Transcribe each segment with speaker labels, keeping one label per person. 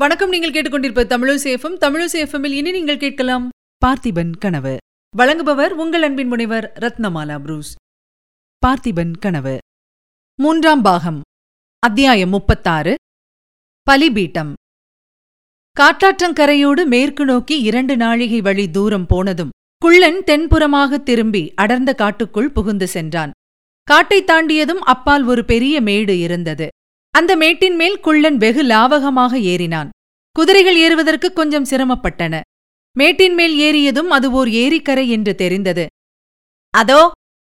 Speaker 1: வணக்கம். நீங்கள் கேட்டுக்கொண்டிருப்ப தமிழசேஃபம் தமிழசேஃபமில் இனி நீங்கள் கேட்கலாம் பார்த்திபன் கனவு. வழங்குபவர் உங்கள் அன்பின் முனைவர் ரத்னமாலா புரூஸ். பார்த்திபன் கனவு. மூன்றாம் பாகம். அத்தியாயம் முப்பத்தாறு. பலிபீட்டம். காற்றாற்றங்கரையோடு மேற்கு நோக்கி இரண்டு நாழிகை வழி தூரம் போனதும் குள்ளன் தென்புறமாக திரும்பி அடர்ந்த காட்டுக்குள் புகுந்து சென்றான். காட்டைத் தாண்டியதும் அப்பால் ஒரு பெரிய மேடு இருந்தது. அந்த மேட்டின் மேல் குள்ளன் வெகு லாவகமாக ஏறினான். குதிரைகள் ஏறுவதற்கு கொஞ்சம் சிரமப்பட்டன. மேட்டின் மேல் ஏறியதும் அது ஓர் ஏரிக்கரை என்று தெரிந்தது. அதோ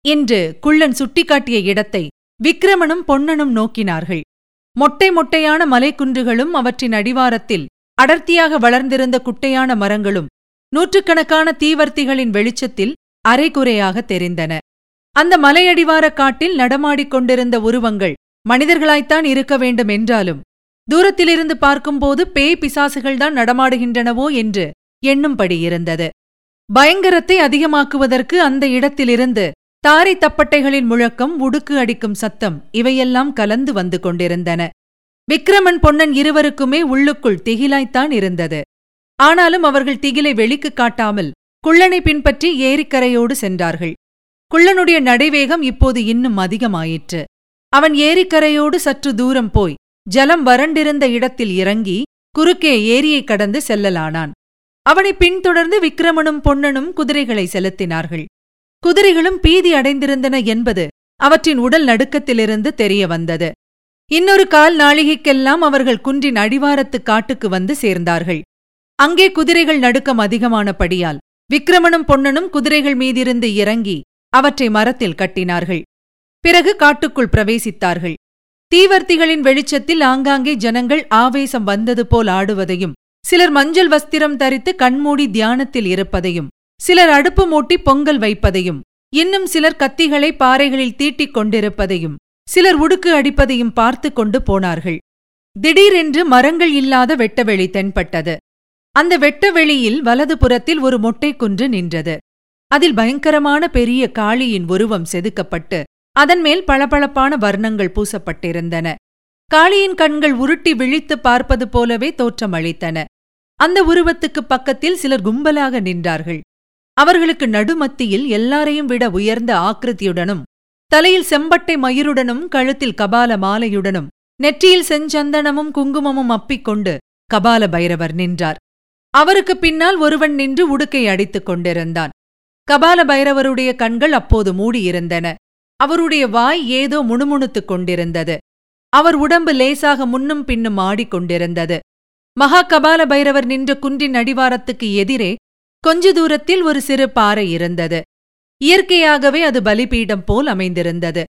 Speaker 1: என்று குள்ளன் சுட்டிக்காட்டிய இடத்தை விக்கிரமனும் பொன்னனும் நோக்கினார்கள். மொட்டை மொட்டையான மலைக்குன்றுகளும் அவற்றின் அடிவாரத்தில் அடர்த்தியாக வளர்ந்திருந்த குட்டையான மரங்களும் நூற்றுக்கணக்கான தீவர்த்திகளின் வெளிச்சத்தில் அரைகுறையாக தெரிந்தன. அந்த மலையடிவாரக் காட்டில் நடமாடிக் கொண்டிருந்த உருவங்கள் மனிதர்களாய்த்தான் இருக்க வேண்டும் என்றாலும் தூரத்திலிருந்து பார்க்கும்போது பேய் பிசாசுகள்தான் நடமாடுகின்றனவோ என்று எண்ணும்படி இருந்தது. பயங்கரத்தை அதிகமாக்குவதற்கு அந்த இடத்திலிருந்து தாரை தப்பட்டைகளின் முழக்கம் உடுக்கு அடிக்கும் சத்தம் இவையெல்லாம் கலந்து வந்து கொண்டிருந்தன. விக்ரமன் பொன்னன் இருவருக்குமே உள்ளுக்குள் திகிலாய்த்தான் இருந்தது. ஆனாலும் அவர்கள் திகிலை வெளிக்குக் காட்டாமல் குள்ளனை பின்பற்றி ஏரிக்கரையோடு சென்றார்கள். குள்ளனுடைய நடைவேகம் இப்போது இன்னும் அதிகமாயிற்று. அவன் ஏரிக்கரையோடு சற்று தூரம் போய் ஜலம் வறண்டிருந்த இடத்தில் இறங்கி குறுக்கே ஏரியை கடந்து செல்லலானான். அவனை பின்தொடர்ந்து விக்ரமனும் பொன்னனும் குதிரைகளை செலுத்தினார்கள். குதிரைகளும் பீதி அடைந்திருந்தன என்பது அவற்றின் உடல் நடுக்கத்திலிருந்து தெரிய வந்தது. இன்னொரு கால் நாழிகைக்கெல்லாம் அவர்கள் குன்றின் அடிவாரத்து காட்டுக்கு வந்து சேர்ந்தார்கள். அங்கே குதிரைகள் நடுக்கம் அதிகமானபடியால் விக்ரமனும் பொன்னனும் குதிரைகள் மீதிருந்து இறங்கி அவற்றை மரத்தில் கட்டினார்கள். பிறகு காட்டுக்குள் பிரவேசித்தார்கள். தீவர்த்திகளின் வெளிச்சத்தில் ஆங்காங்கே ஜனங்கள் ஆவேசம் வந்தது போல் ஆடுவதையும் சிலர் மஞ்சள் வஸ்திரம் தரித்து கண்மூடி தியானத்தில் இருப்பதையும் சிலர் அடுப்பு மூட்டி பொங்கல் வைப்பதையும் இன்னும் சிலர் கத்திகளை பாறைகளில் தீட்டிக் கொண்டிருப்பதையும் சிலர் உடுக்கு அடிப்பதையும் பார்த்து கொண்டு போனார்கள். திடீரென்று மரங்கள் இல்லாத வெட்டவெளி தென்பட்டது. அந்த வெட்டவெளியில் வலது புறத்தில் ஒரு மொட்டை குன்று நின்றது. அதில் பயங்கரமான பெரிய காளியின் உருவம் செதுக்கப்பட்டு அதன் மேல் பளபளப்பான வர்ணங்கள் பூசப்பட்டிருந்தன. காளியின் கண்கள் உருட்டி விழித்து பார்ப்பது போலவே தோற்றமளித்தன அந்த உருவத்துக்குப் பக்கத்தில் சிலர் கும்பலாக நின்றார்கள். அவர்களுக்கு நடுமத்தியில் எல்லாரையும் விட உயர்ந்த ஆக்கிருதியுடனும் தலையில் செம்பட்டை மயிருடனும் கழுத்தில் கபால மாலையுடனும் நெற்றியில் செஞ்சந்தனமும் குங்குமமும் அப்பிக்கொண்டு கபால பைரவர் நின்றார். அவருக்கு பின்னால் ஒருவன் நின்று உடுக்கை அடித்துக் கொண்டிருந்தான். கபால பைரவருடைய கண்கள் அப்போது மூடியிருந்தன. அவருடைய வாய் ஏதோ முணுமுணுத்துக் கொண்டிருந்தது. அவர் உடம்பு லேசாக முன்னும் பின்னும் ஆடிக்கொண்டிருந்தது. மகா கபால பைரவர் நின்ற குன்றின் அடிவாரத்துக்கு எதிரே கொஞ்ச தூரத்தில் ஒரு சிறு பாறை இருந்தது. இயற்கையாகவே அது பலிபீடம் போல் அமைந்திருந்தது.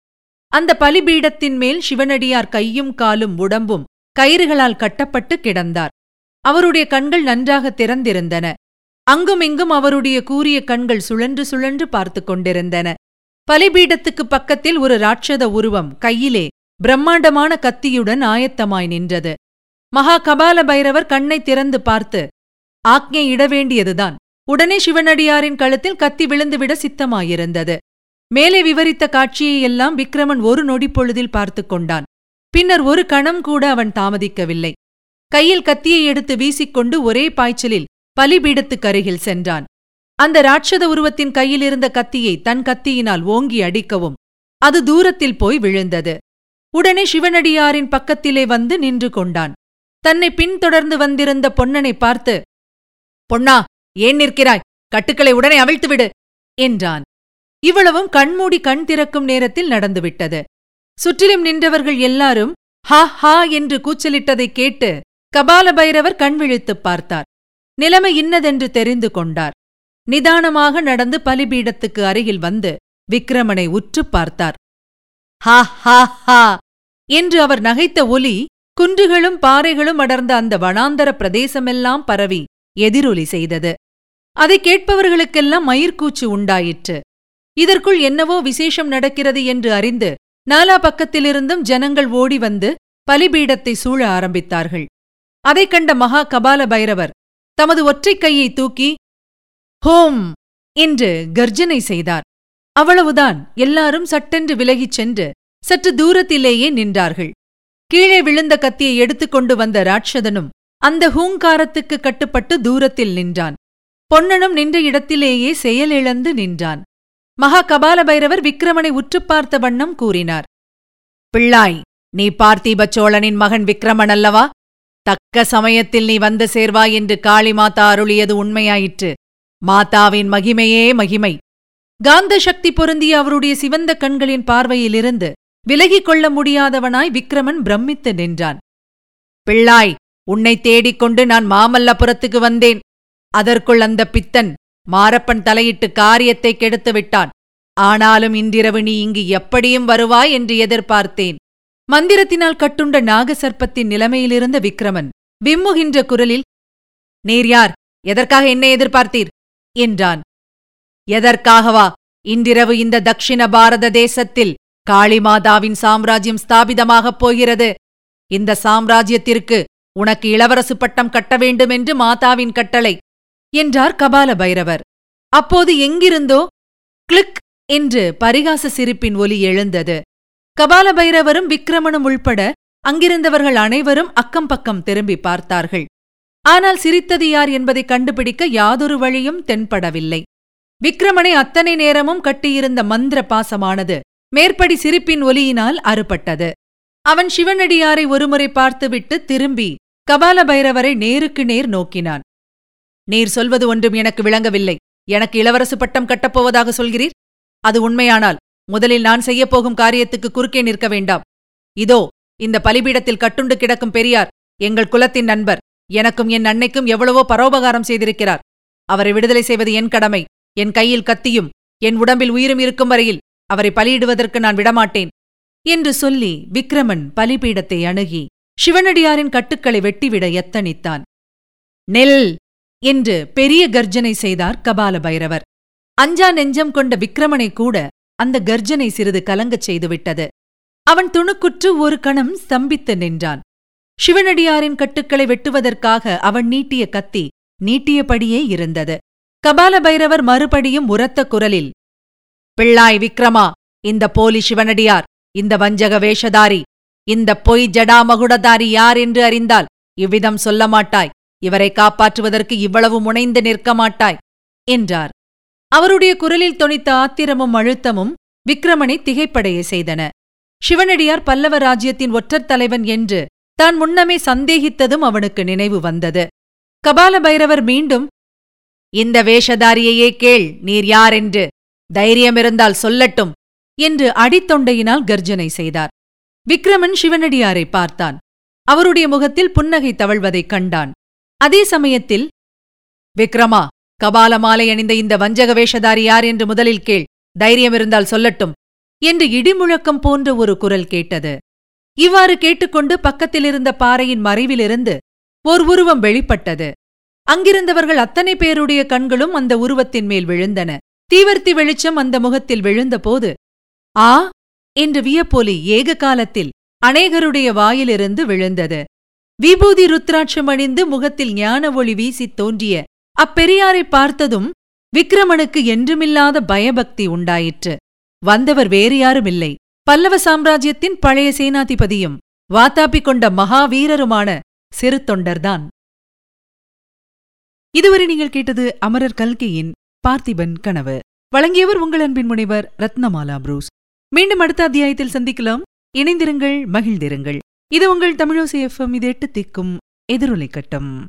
Speaker 1: அந்த பலிபீடத்தின் மேல் சிவனடியார் கையும் காலும் உடம்பும் கயிறுகளால் கட்டப்பட்டு கிடந்தார். அவருடைய கண்கள் நன்றாக திறந்திருந்தன. அங்குமிங்கும் அவருடைய கூரிய கண்கள் சுழன்று சுழன்று பார்த்துக் கொண்டிருந்தன. பலிபீடத்துக்கு பக்கத்தில் ஒரு ராட்சத உருவம் கையிலே பிரம்மாண்டமான கத்தியுடன் ஆயத்தமாய் நின்றது. மகா கபால பைரவர் கண்ணை திறந்து பார்த்து ஆக்ஞை இட வேண்டியதுதான் உடனே சிவனடியாரின் கழுத்தில் கத்தி விழுந்துவிட சித்தமாயிருந்தது. மேலே விவரித்த காட்சியையெல்லாம் விக்ரமன் ஒரு நொடிப்பொழுதில் பார்த்து கொண்டான். பின்னர் ஒரு கணம் கூட அவன் தாமதிக்கவில்லை. கையில் கத்தியை எடுத்து வீசிக்கொண்டு ஒரே பாய்ச்சலில் பலிபீடத்துக்கருகில் சென்றான். அந்த ராட்சத உருவத்தின் கையிலிருந்த கத்தியை தன் கத்தியினால் ஓங்கி அடிக்கவும். அது தூரத்தில் போய் விழுந்தது. உடனே சிவனடியாரின் பக்கத்திலே வந்து நின்று கொண்டான். தன்னை பின்தொடர்ந்து வந்திருந்த பொன்னனை பார்த்து பொன்னா ஏன் நிற்கிறாய்? கட்டுக்களை உடனே அவிழ்த்துவிடு என்றான். இவ்வளவும் கண்மூடி கண் திறக்கும் நேரத்தில் நடந்துவிட்டது. சுற்றிலும் நின்றவர்கள் எல்லாரும் ஹா ஹா என்று கூச்சலிட்டதைக் கேட்டு கபால பைரவர் கண் விழித்துப் பார்த்தார். நிலைமை இன்னதென்று தெரிந்து கொண்டார். நிதானமாக நடந்து பலிபீடத்துக்கு அருகில் வந்து விக்ரமனை உற்றுப் பார்த்தார். ஹா ஹா ஹா! என்று அவர் நகைத்த ஒலி குன்றுகளும் பாறைகளும் அடர்ந்த அந்த வனாந்தர பிரதேசமெல்லாம் பரவி எதிரொலி செய்தது. அதை கேட்பவர்களுக்கெல்லாம் மயிர்கூச்சு உண்டாயிற்று. இதற்குள் என்னவோ விசேஷம் நடக்கிறது என்று அறிந்து நாலா பக்கத்திலிருந்தும் ஜனங்கள் ஓடி வந்து பலிபீடத்தை சூழ ஆரம்பித்தார்கள். அதைக் கண்ட மகா கபால பைரவர் தமது ஒற்றைக் கையை தூக்கி ஹோம் என்று கர்ஜனை செய்தார். அவ்வளவுதான். எல்லாரும் சட்டென்று விலகிச் சென்று சற்று தூரத்திலேயே நின்றார்கள். கீழே விழுந்த கத்தியை எடுத்துக்கொண்டு வந்த ராட்சதனும் அந்த ஹூங்காரத்துக்கு கட்டுப்பட்டு தூரத்தில் நின்றான். பொன்னனும் நின்ற இடத்திலேயே செயலிழந்து நின்றான். மகா கபாலபைரவர் விக்கிரமனை உற்றுப் பார்த்த வண்ணம் கூறினார். பிள்ளாய் நீ பார்த்திப சோழனின் மகன் விக்கிரமன் அல்லவா? தக்க சமயத்தில் நீ வந்து சேர்வாய் என்று காளிமாதா அருளியது உண்மையாயிற்று. மாதாவின் மகிமையே மகிமை. காந்த சக்தி பொருந்திய அவருடைய சிவந்த கண்களின் பார்வையிலிருந்து விலகிக் கொள்ள முடியாதவனாய் விக்கிரமன் பிரமித்து நின்றான். பிள்ளாய் உன்னை தேடிக்கொண்டு நான் மாமல்லபுரத்துக்கு வந்தேன். அதற்குள் அந்த பித்தன் மாரப்பன் தலையிட்டு காரியத்தை கெடுத்து விட்டான். ஆனாலும் இன்றிரவு நீ இங்கு எப்படியும் வருவாய் என்று எதிர்பார்த்தேன். மந்திரத்தினால் கட்டுண்ட நாகசர்ப்பத்தின் நிலைமையிலிருந்த விக்ரமன் விம்முகின்ற குரலில் நீர் யார்? எதற்காக என்னை எதிர்பார்த்தீர்? என்றான். எதற்காகவா? இன்றிரவு இந்த தக்ஷிண பாரத தேசத்தில் காளிமாதாவின் சாம்ராஜ்யம் ஸ்தாபிதமாகப் போகிறது. இந்த சாம்ராஜ்யத்திற்கு உனக்கு இளவரசு பட்டம் கட்ட வேண்டுமென்று மாதாவின் கட்டளை என்றார் கபால பைரவர் அப்போது எங்கிருந்தோ? கிளிக்! என்று பரிகாச சிரிப்பின் ஒலி எழுந்தது. கபால பைரவரும் விக்ரமனும் உள்பட அங்கிருந்தவர்கள் அனைவரும் அக்கம் பக்கம் திரும்பி பார்த்தார்கள். ஆனால் சிரித்தது யார் என்பதை கண்டுபிடிக்க யாதொரு வழியும் தென்படவில்லை. விக்ரமனை அத்தனை நேரமும் கட்டியிருந்த மந்திர பாசமானது மேற்படி சிரிப்பின் ஒலியினால் அறுபட்டது. அவன் சிவனடியாரை ஒருமுறை பார்த்துவிட்டு திரும்பி கபால பைரவரை நேருக்கு நேர் நோக்கினான். நீர் சொல்வது ஒன்றும் எனக்கு விளங்கவில்லை. எனக்கு இளவரசு பட்டம் கட்டப்போவதாக சொல்கிறீர்? அது உண்மையானால் முதலில் நான் செய்யப்போகும் காரியத்துக்கு குறுக்கே நிற்க வேண்டாம். இதோ இந்த பலிபீடத்தில் கட்டுண்டு கிடக்கும் பெரியார் எங்கள் குலத்தின் நண்பர். எனக்கும் என் அன்னைக்கும் எவ்வளவோ பரோபகாரம் செய்திருக்கிறார். அவரை விடுதலை செய்வது என் கடமை. என் கையில் கத்தியும் என் உடம்பில் உயிரும் இருக்கும் வரையில் அவரை பலியிடுவதற்கு நான் விடமாட்டேன். என்று சொல்லி விக்ரமன் பலிபீடத்தை அணுகி சிவனடியாரின் கட்டுக்களை வெட்டிவிட எத்தனித்தான் நெல்! என்று பெரிய கர்ஜனை செய்தார் கபால பைரவர் அஞ்சா நெஞ்சம் கொண்ட விக்ரமனை கூட அந்த கர்ஜனை சிறிது கலங்கச் செய்துவிட்டது. அவன் துணுக்குற்று ஒரு கணம் ஸ்தம்பித்து நின்றான். சிவனடியாரின் கட்டுக்களை வெட்டுவதற்காக அவன் நீட்டிய கத்தி நீட்டியபடியே இருந்தது. கபால பைரவர் மறுபடியும் உரத்த குரலில் பிள்ளாய் விக்ரமா இந்த போலி சிவனடியார் இந்த வஞ்சக வேஷதாரி இந்த பொய் ஜடாமகுடதாரி யார் என்று அறிந்தால் இவ்விதம் சொல்ல மாட்டாய். இவரை காப்பாற்றுவதற்கு இவ்வளவு முனைந்து நிற்க மாட்டாய் என்றார். அவருடைய குரலில் தொனித்த ஆத்திரமும் அழுத்தமும் விக்ரமனை திகைப்படைய செய்தன. சிவனடியார் பல்லவ ராஜ்யத்தின் ஒற்றர் தலைவன் என்று தான் முன்னமே சந்தேகித்ததும் அவனுக்கு நினைவு வந்தது. கபால பைரவர் மீண்டும் இந்த வேஷதாரியையே கேள் நீர் யார் என்று தைரியமிருந்தால் சொல்லட்டும் என்று அடித்தொண்டையினால் கர்ஜனை செய்தார். விக்ரமன் சிவனடியாரை பார்த்தான். அவருடைய முகத்தில் புன்னகை தவழ்வதைக் கண்டான். அதே சமயத்தில் விக்ரமா கபால மாலை அணிந்த இந்த வஞ்சக வேஷதாரி யார் என்று முதலில் கேள் தைரியமிருந்தால் சொல்லட்டும் என்று இடிமுழக்கம் போன்ற ஒரு குரல் கேட்டது. இவ்வாறு கேட்டுக்கொண்டு பக்கத்திலிருந்த பாறையின் மறைவிலிருந்து ஓர் உருவம் வெளிப்பட்டது. அங்கிருந்தவர்கள் அத்தனை பேருடைய கண்களும் அந்த உருவத்தின் மேல் விழுந்தன. தீவர்த்தி வெளிச்சம் அந்த முகத்தில் விழுந்தபோது ஆ? என்று வியப்பொலி ஏக காலத்தில் அநேகருடைய வாயிலிருந்து விழுந்தது. விபூதி ருத்ராட்சம் அணிந்து முகத்தில் ஞான ஒளி வீசித் தோன்றிய அப்பெரியாரை பார்த்ததும் விக்ரமனுக்கு என்றுமில்லாத பயபக்தி உண்டாயிற்று. வந்தவர் வேறு யாருமில்லை. பல்லவ சாம்ராஜ்யத்தின் பழைய சேனாதிபதியும் வாத்தாப்பி கொண்ட மகாவீரருமான சிறு தொண்டர்தான் இதுவரை நீங்கள் கேட்டது அமரர் கல்கியின் பார்த்திபன் கனவு. வழங்கியவர் உங்கள் அன்பின் முனைவர் ரத்னமாலா புரூஸ். மீண்டும் அடுத்த அத்தியாயத்தில் சந்திக்கலாம். இணைந்திருங்கள் மகிழ்ந்திருங்கள். இது உங்கள் தமிழோசி எஃப்எம் இது எட்டு திக்கும் எதிரொலை கட்டம்.